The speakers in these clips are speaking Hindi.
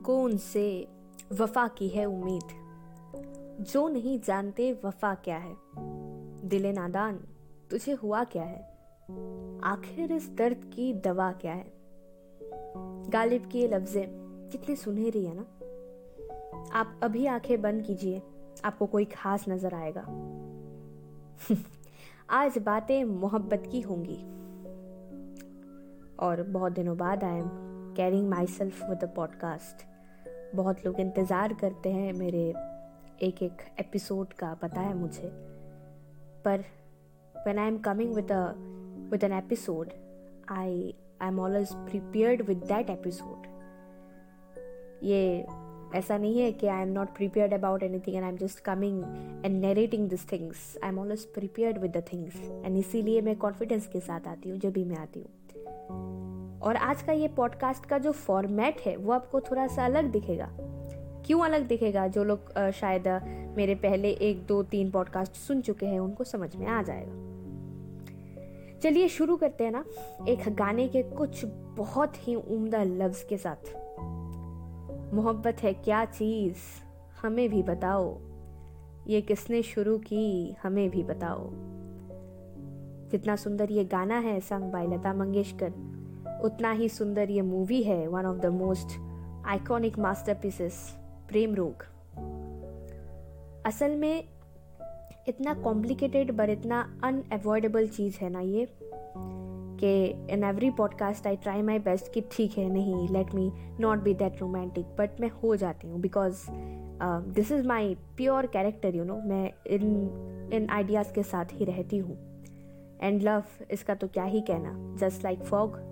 उनको उनसे वफा की है उम्मीद। जो नहीं जानते वफा क्या है। दिले नादान, तुझे हुआ क्या है? आखिर इस दर्द की दवा क्या है? गालिब की ये लफ्जें, कितनी सुनहरी है ना? आप अभी आँखें बंद कीजिए, आपको कोई खास नज़र आएगा। आज बातें मोहब्बत की होंगी। और बहुत दिनों बाद I am carrying myself with podcast बहुत लोग इंतज़ार करते हैं मेरे एक एक एपिसोड का पता है मुझे। पर when I am coming with a with an episode, I I'm always prepared with that episode. ये ऐसा नहीं है कि I am not prepared about anything and I am just coming and narrating this things I am always prepared with the things and इसीलिए मैं कॉन्फिडेंस के साथ आती हूँ जब भी मैं आती हूँ। और आज का ये पॉडकास्ट का जो फॉर्मेट है, वो आपको थोड़ा सा अलग दिखेगा। क्यों अलग दिखेगा? जो लोग शायद मेरे पहले एक, दो, तीन पॉडकास्ट सुन चुके हैं, उनको समझ में आ जाएगा। चलिए शुरू करते हैं ना, एक गाने के कुछ बहुत ही उम्दा लफ्ज के साथ। मोहब्बत है क्या चीज़? हमें भी बताओ। ये किसने शुरू की? हमें भी बताओ। जितना सुंदर ये गाना है, संग बाय लता मंगेशकर। उतना ही सुंदर ये मूवी है one of the most iconic masterpieces Prem Rog असल में इतना कॉम्प्लिकेटेड पर इतना अनएवॉइडेबल चीज़ है ना ये, कि in every podcast I try my best कि ठीक है, नहीं let me not be that romantic but मैं हो जाती हूँ because this is my pure character you know मैं इन इन आइडियाज़ के साथ ही रहती हूँ. एंड लव इसका तो क्या ही कहना just like fog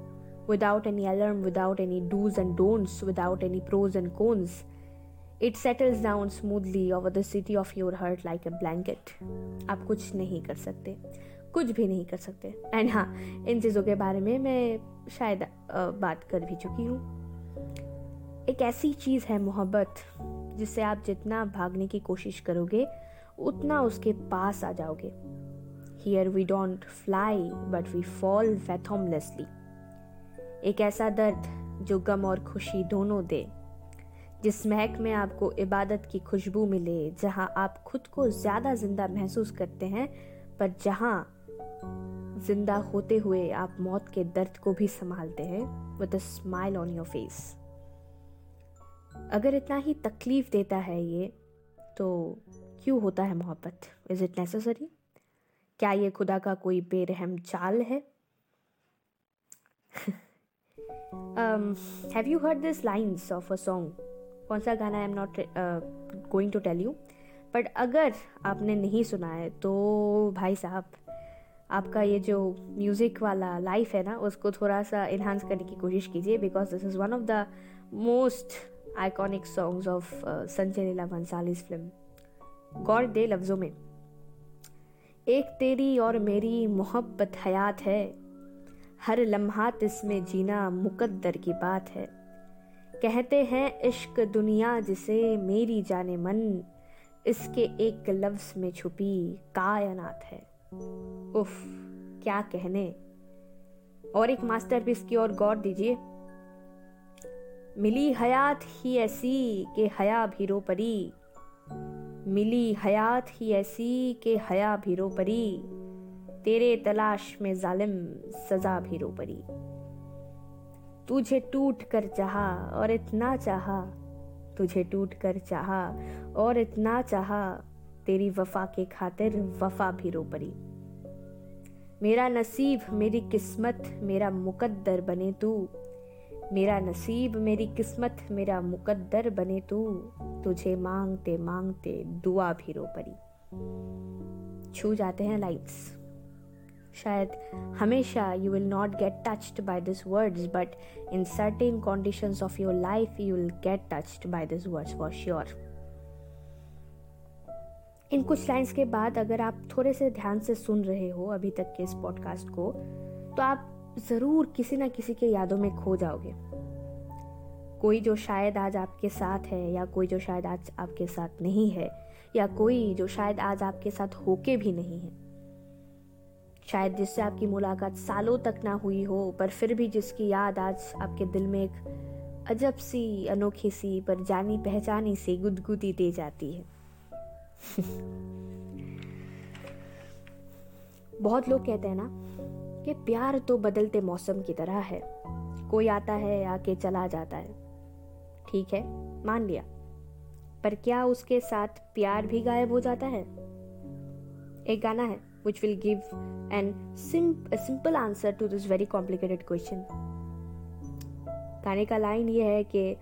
without any alarm without any dos and don'ts without any pros and cons it settles down smoothly over the city of your heart like a blanket आप कुछ नहीं कर सकते। कुछ भी नहीं कर सकते। एंड हाँ इन चीज़ों के बारे में मैं शायद बात कर भी चुकी हूँ। एक ऐसी चीज़ है मोहब्बत, जिससे आप जितना भागने की कोशिश करोगे, उतना उसके पास आ जाओगे। Here we don't fly but we fall fathomlessly एक ऐसा दर्द जो गम और खुशी दोनों दे, जिस महक में आपको इबादत की खुशबू मिले, जहाँ आप खुद को ज़्यादा ज़िंदा महसूस करते हैं, पर जहाँ ज़िंदा होते हुए आप मौत के दर्द को भी संभालते हैं with a smile on your face अगर इतना ही तकलीफ़ देता है ये तो क्यों होता है मोहब्बत? इज़ इट नेसेसरी क्या ये खुदा का कोई बेरहम चाल है? Have you heard this lines of a song कौन सा गाना I am not going to tell you but अगर आपने नहीं सुना है तो भाई साहब, आपका ये जो म्यूज़िक वाला लाइफ है ना, उसको थोड़ा सा इन्हांस करने की कोशिश कीजिए because this is one of the most iconic songs of Sanjay Leela Bhansali's film गौर दे लफ्ज़ों में। एक तेरी और मेरी मोहब्बत हयात है हर लम्हात इसमें जीना मुकद्दर की बात है। कहते हैं, इश्क दुनिया जिसे मेरी जाने मन, इसके एक लफ्ज में छुपी कायनात है। उफ, क्या कहने। और एक मास्टर मास्टरपीस की ओर गौर दीजिए। मिली हयात ही ऐसी के हया भीरो परी। मिली हयात ही ऐसी के हया भीरो परी। तेरे तलाश में जालिम सजा भीरो परी तुझे टूट कर चाहा और इतना चाहा, तुझे टूट कर चाहा और इतना चाहा, तेरी वफा के खातिर वफा भी रो पड़ी मेरा नसीब मेरी किस्मत, मेरा मुकद्दर बने तू। मेरा नसीब मेरी किस्मत, मेरा मुकद्दर बने तू। तुझे मांगते मांगते दुआ भी रो पड़ी छू जाते हैं लाइट्स शायद हमेशा you will not get touched by this words but in certain conditions of your life you will get touched by this words for sure इन कुछ लाइंस के बाद अगर आप थोड़े से ध्यान से सुन रहे हो अभी तक के इस पॉडकास्ट को तो आप ज़रूर किसी ना किसी के यादों में खो जाओगे। कोई जो शायद आज आपके साथ है, या कोई जो शायद आज आपके साथ नहीं है, या कोई जो शायद आज आपके साथ होके भी नहीं है शायद जिससे आपकी मुलाकात सालों तक ना हुई हो, पर फिर भी जिसकी याद आज आपके दिल में एक अजब सी अनोखी सी, पर जानी पहचानी सी गुदगुदी दे जाती है। बहुत लोग कहते हैं ना कि प्यार तो बदलते मौसम की तरह है। कोई आता है, आके चला जाता है। ठीक है, मान लिया। पर क्या उसके साथ प्यार भी गायब हो जाता है? एक गाना है। Which will give an simple answer to this very complicated question गाने का लाइन ये है कि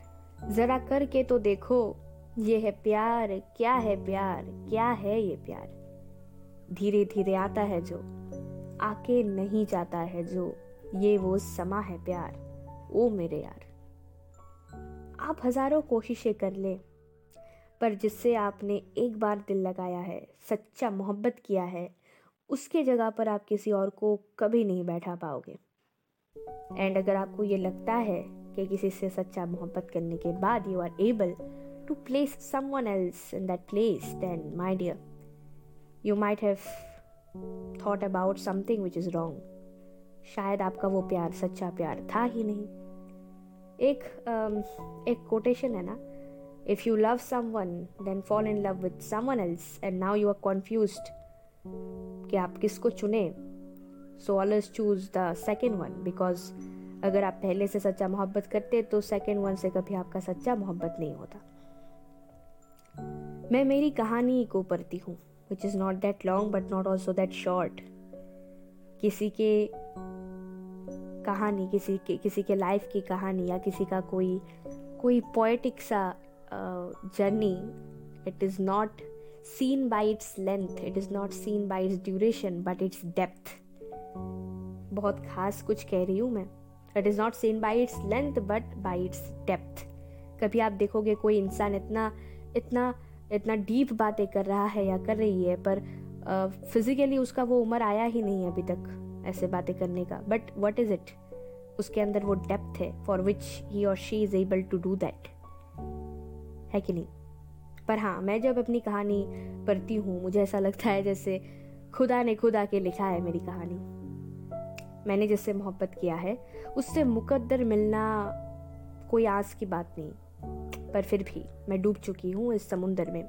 जरा करके तो देखो, ये है प्यार, क्या है प्यार, क्या है ये प्यार? धीरे धीरे आता है जो, आके नहीं जाता है जो, ये वो समा है प्यार, ओ मेरे यार। आप हज़ारों कोशिशें कर ले, पर जिससे आपने एक बार दिल लगाया है, सच्चा मोहब्बत किया है उसके जगह पर आप किसी और को कभी नहीं बैठा पाओगे। एंड अगर आपको ये लगता है कि किसी से सच्चा मोहब्बत करने के बाद you are able to place someone else in that place then my dear you might have thought about something which is wrong शायद आपका वो प्यार सच्चा प्यार था ही नहीं। एक um, एक कोटेशन है ना? If you love someone then fall in love with someone else and now you are confuse कि आप किसको चुने? So always choose the second one because अगर आप पहले से सच्चा मोहब्बत करते तो सेकेंड वन से कभी आपका सच्चा मोहब्बत नहीं होता। मैं मेरी कहानी को पढ़ती हूँ which is not that long but not also that short किसी के कहानी, किसी के किसी के लाइफ की कहानी या किसी का कोई कोई पोएटिक सा journey it is not seen by its length it is not seen by its duration but its depth बहुत खास कुछ कह रही हूँ मैं। It is not seen by its length but by its depth कभी आप देखोगे कोई इंसान इतना इतना इतना डीप बातें कर रहा है या कर रही है पर फिजिकली uh, उसका वो उम्र आया ही नहीं अभी तक ऐसे बातें करने का। बट वट इज़ इट उसके अंदर वो डेप्थ है फॉर विच ही और she is able to do that है कि नहीं? पर हाँ मैं जब अपनी कहानी पढ़ती हूँ, मुझे ऐसा लगता है जैसे खुदा ने खुदा के लिखा है मेरी कहानी। मैंने जिससे मोहब्बत किया है, उससे मुकद्दर मिलना कोई आस की बात नहीं, पर फिर भी मैं डूब चुकी हूँ इस समुंदर में।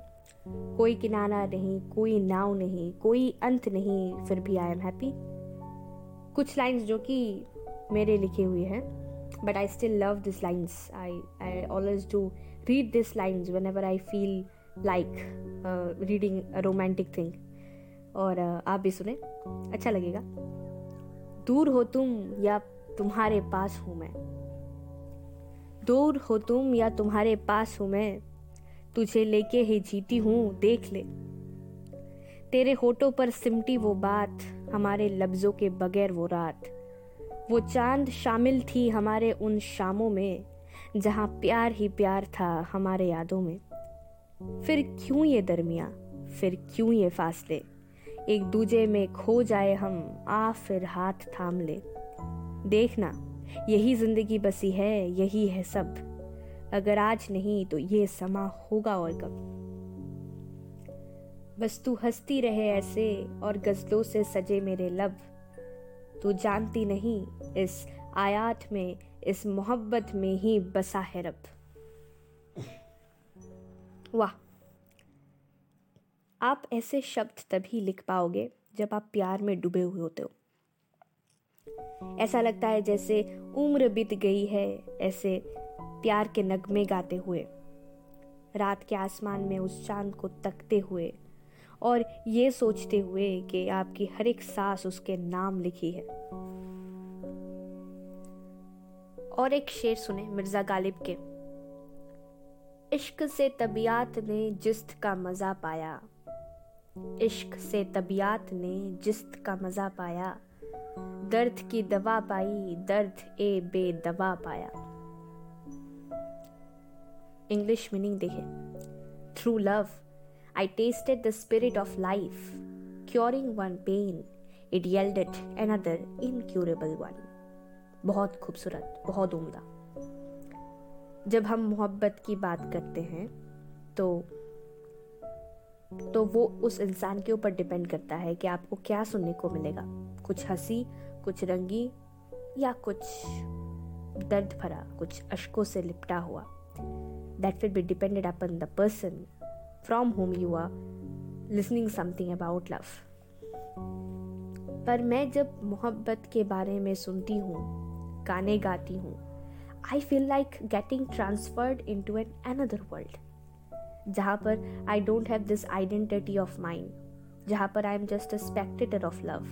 कोई किनारा नहीं, कोई नाव नहीं, कोई अंत नहीं, फिर भी आई एम हैप्पी कुछ लाइंस जो कि मेरे लिखे हुए हैं but I still love this lines I I always do read this lines whenever I feel like reading a romantic thing और uh, आप भी सुने। अच्छा लगेगा। दूर हो तुम या तुम्हारे पास हूँ मैं। दूर हो तुम या तुम्हारे पास हूँ मैं। तुझे लेके ही जीती हूँ देख ले। तेरे होठों पर सिमटी वो बात हमारे लफ्ज़ों के बगैर वो रात। वो चाँद शामिल थी हमारे उन शामों में। जहाँ प्यार ही प्यार था हमारे यादों में। फिर क्यों ये दरमिया? फिर क्यों ये फासले? एक दूजे में खो जाए हम, आ फिर हाथ थाम ले। देखना, यही ज़िंदगी बसी है, यही है सब। अगर आज नहीं तो ये समा होगा और कब? बस तू हंसती रहे ऐसे और गजलों से सजे मेरे लब। तू जानती नहीं इस आयात में इस मोहब्बत में ही बसा है रब। वाह। आप ऐसे शब्द तभी लिख पाओगे जब आप प्यार में डूबे हुए होते हो। ऐसा लगता है जैसे उम्र बीत गई है, ऐसे प्यार के नगमे गाते हुए। रात के आसमान में उस चाँद को तकते हुए और ये सोचते हुए कि आपकी हर एक सांस उसके नाम लिखी है। और एक शेर सुने मिर्ज़ा गालिब के इश्क से तबीयत ने जिस्त का मज़ा पाया इश्क से तबीयत ने जिस्त का मज़ा पाया दर्द की दवा पाई दर्द ए बे बेदवा पाया इंग्लिश मीनिंग देखे through love I tasted the spirit of life. Curing one pain, it yielded another incurable one. बहुत खूबसूरत, बहुत उम्दा। जब हम मोहब्बत की बात करते हैं तो तो वो उस इंसान के ऊपर डिपेंड करता है कि आपको क्या सुनने को मिलेगा। कुछ हँसी, कुछ रंगी, या कुछ दर्द भरा, कुछ अशकों से लिपटा हुआ। That will be depended upon the person from whom you are listening something about love पर मैं जब मोहब्बत के बारे में सुनती हूँ गाने गाती हूँ। I feel like getting transferred into an another world जहाँ पर I don't have this identity of mind जहाँ पर I am just a spectator of love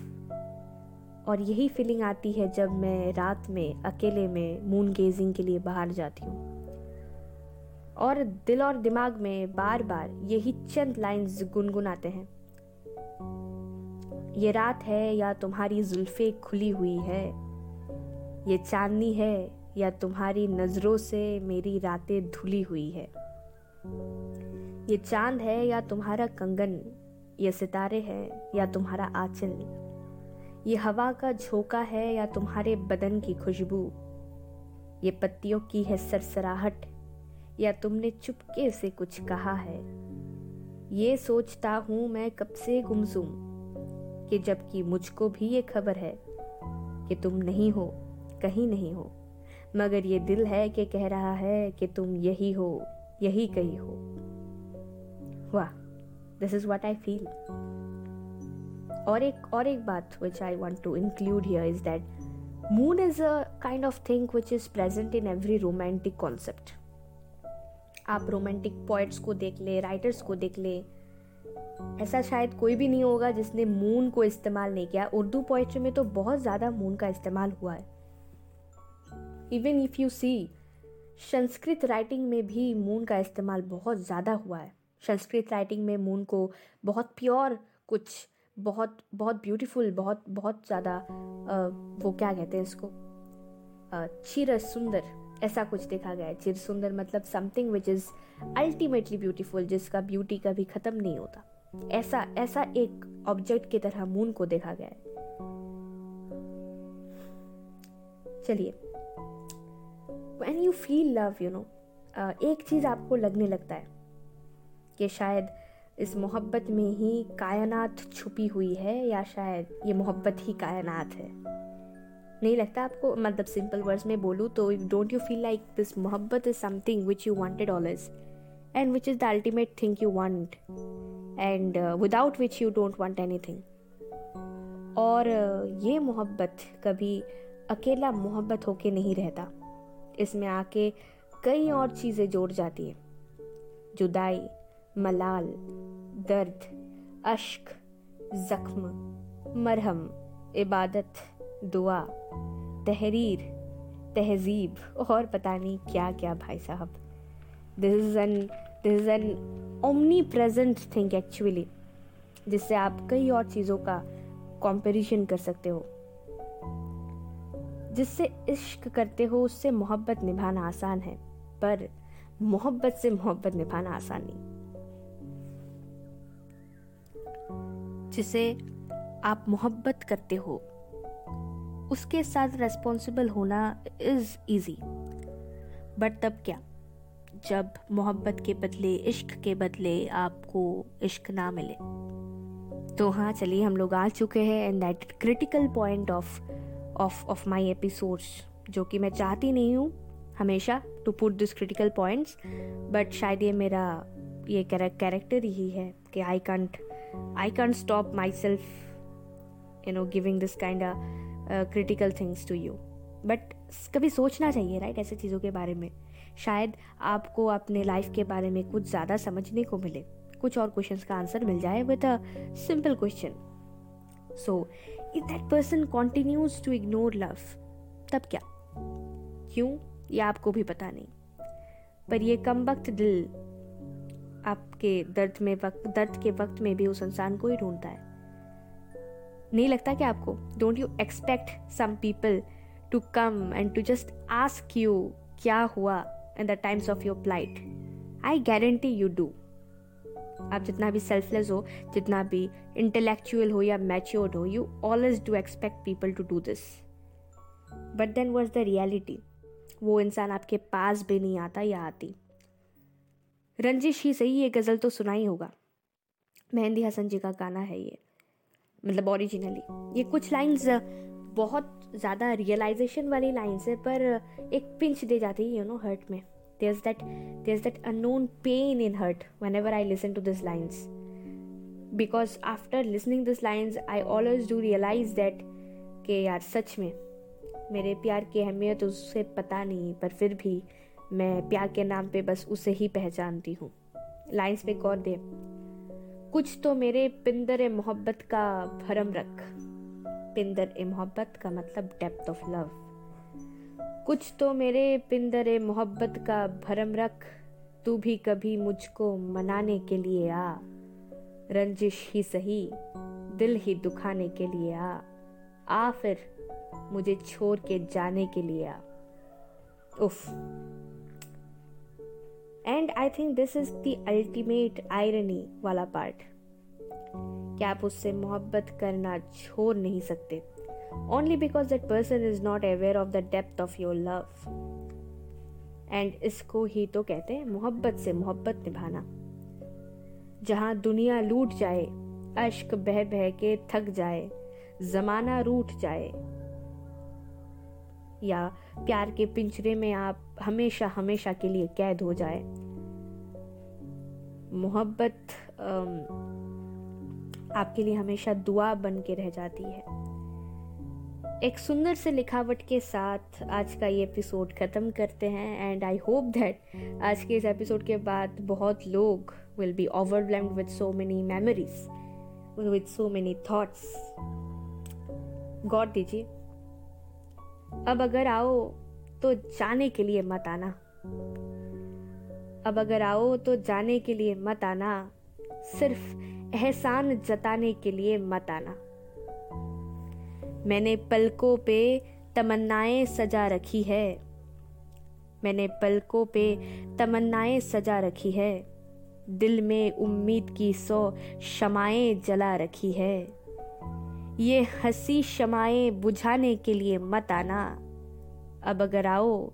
और यही फीलिंग आती है जब मैं रात में, अकेले में मून गेजिंग के लिए बाहर जाती हूँ। और दिल और दिमाग में बार बार यही चंद लाइंस गुनगुनाते हैं। ये रात है या तुम्हारी जुल्फे खुली हुई है ये चांदनी है या तुम्हारी नज़रों से मेरी रातें धुली हुई है? ये चाँद है या तुम्हारा कंगन? ये सितारे हैं या तुम्हारा आंचल? ये हवा का झोंका है या तुम्हारे बदन की खुशबू? ये पत्तियों की है सरसराहट? या तुमने चुपके से कुछ कहा है? ये सोचता हूँ मैं कब से गुमसुम कि जबकि मुझको भी ये खबर है कि तुम नहीं हो। कहीं नहीं हो। मगर ये दिल है कि कह रहा है कि तुम यही हो, यही कहीं हो। वाह this is what I feel और एक और एक बात which I want to include here is that moon is a kind of thing which is present in every romantic concept आप रोमांटिक पोइट्स को देख ले राइटर्स को देख ले, ऐसा शायद कोई भी नहीं होगा जिसने मून को इस्तेमाल नहीं किया। उर्दू पोइट्री में तो बहुत ज़्यादा मून का इस्तेमाल हुआ है। Even if you see Sanskrit writing में भी मून का इस्तेमाल बहुत ज़्यादा हुआ है। संस्कृत राइटिंग में मून को बहुत प्योर कुछ बहुत बहुत ब्यूटीफुल बहुत बहुत ज़्यादा वो क्या कहते हैं इसको? चिर सुंदर ऐसा कुछ देखा गया है। चिर सुंदर मतलब something which is ultimately beautiful जिसका ब्यूटी कभी ख़त्म नहीं होता। ऐसा ऐसा एक ऑब्जेक्ट की तरह मून को देखा गया है। चलिए। When you feel love you know एक चीज़ आपको लगने लगता है कि शायद इस मोहब्बत में ही कायनात छुपी हुई है या शायद ये मोहब्बत ही कायनात है। नहीं लगता आपको? मतलब सिंपल वर्ड्स में बोलूँ तो don't you feel like this मोहब्बत is something which you wanted always and which is the ultimate thing you want and without which you don't want anything और uh, ये मोहब्बत कभी अकेला मोहब्बत होके नहीं रहता। इसमें आके कई और चीज़ें जोड़ जाती है। जुदाई, मलाल, दर्द, अश्क, जख्म, मरहम, इबादत, दुआ, तहरीर, तहजीब और पता नहीं क्या क्या भाई साहब। This is an this is an omnipresent thing actually जिससे आप कई और चीज़ों का कंपैरिजन कर सकते हो। जिससे इश्क करते हो, उससे मोहब्बत निभाना आसान है। पर मोहब्बत से मोहब्बत निभाना आसान नहीं। जिसे आप मोहब्बत करते हो, उसके साथ रेस्पॉन्सिबल होना इज़ ईजी बट तब क्या? जब मोहब्बत के बदले, इश्क के बदले आपको इश्क ना मिले। तो हाँ चलिए हम लोग आ चुके हैं and that critical point of of of my episodes जो कि मैं चाहती नहीं हूँ हमेशा to put this critical points but शायद ये मेरा, ये कैरेक्टर ही है कि I can't I can't stop myself you know giving this kind critical things to you but कभी सोचना चाहिए राइट ऐसे चीज़ों के बारे में। शायद आपको अपने लाइफ के बारे में कुछ ज़्यादा समझने को मिले। कुछ और क्वेश्चंस का आंसर मिल जाए with a simple question so if that person continues to ignore love तब क्या? क्यों? ये आपको भी पता नहीं। पर ये कम वक्त दिल आपके दर्द में वक्त, दर्द के वक्त में भी उस इंसान को ही ढूंढता है। नहीं लगता क्या आपको? Don't you expect some people to come and to just ask you क्या हुआ in the times of your plight I guarantee you do आप जितना भी सेल्फलेस हो, जितना भी इंटेलेक्चुअल हो या मैच्योर्ड हो you always do expect people to do this but then was the reality वो इंसान आपके पास भी नहीं आता या आती। रंजिश ही सही ये गज़ल तो सुना ही होगा। मेहंदी हसन जी का गाना है ये। मतलब ओरिजिनली ये कुछ लाइंस बहुत ज़्यादा रियलाइजेशन वाली लाइन्स है, पर एक पिंच दे जाती है यू नो हर्ट में। There's that there's that unknown pain in hurt whenever i listen to these lines because after listening these lines i always do realize that कि यार सच में मेरे प्यार की अहमियत उससे पता नहीं पर फिर भी मैं प्यार के नाम पे बस उसे ही पहचानती हूँ लाइंस पे गौर दे कुछ तो मेरे पिंदर मोहब्बत का भरम रख पिंदर ए मोहब्बत का मतलब डेप्थ ऑफ़ लव कुछ तो मेरे पिंदर मोहब्बत का भरम रख, तू भी कभी मुझको मनाने के लिए आ। रंजिश ही सही, दिल ही दुखाने के लिए आ। आ फिर मुझे छोड़ के जाने के लिए आ। उफ। And I think this is the ultimate irony वाला पार्ट क्या आप उससे मोहब्बत करना छोड़ नहीं सकते? Only because that person is not aware of the depth of your love and इसको ही तो कहते हैं मोहब्बत से मोहब्बत निभाना। जहाँ दुनिया लूट जाए, अश्क बह बह के थक जाए, जमाना रूठ जाए, या प्यार के पिंजरे में आप हमेशा हमेशा के लिए कैद हो जाए। मोहब्बत आपके लिए हमेशा दुआ बन के रह जाती है। एक सुंदर से लिखावट के साथ आज का ये एपिसोड ख़त्म करते हैं एंड आई होप दैट आज के इस एपिसोड के बाद बहुत लोग will be overwhelmed with so many memories with so many thoughts गौर दीजिए। अब अगर आओ तो जाने के लिए मत आना। अब अगर आओ तो जाने के लिए मत आना। सिर्फ़ एहसान जताने के लिए मत आना। मैंने पलकों पे तमन्नाएँ सजा रखी है। मैंने पलकों पे तमन्नाएँ सजा रखी है। दिल में उम्मीद की सौ शमाएँ जला रखी है। ये हँसी शमाएँ बुझाने के लिए मत आना। अब अगर आओ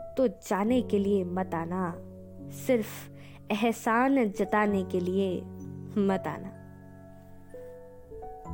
तो जाने के लिए मत आना। सिर्फ़ एहसान जताने के लिए मत आना।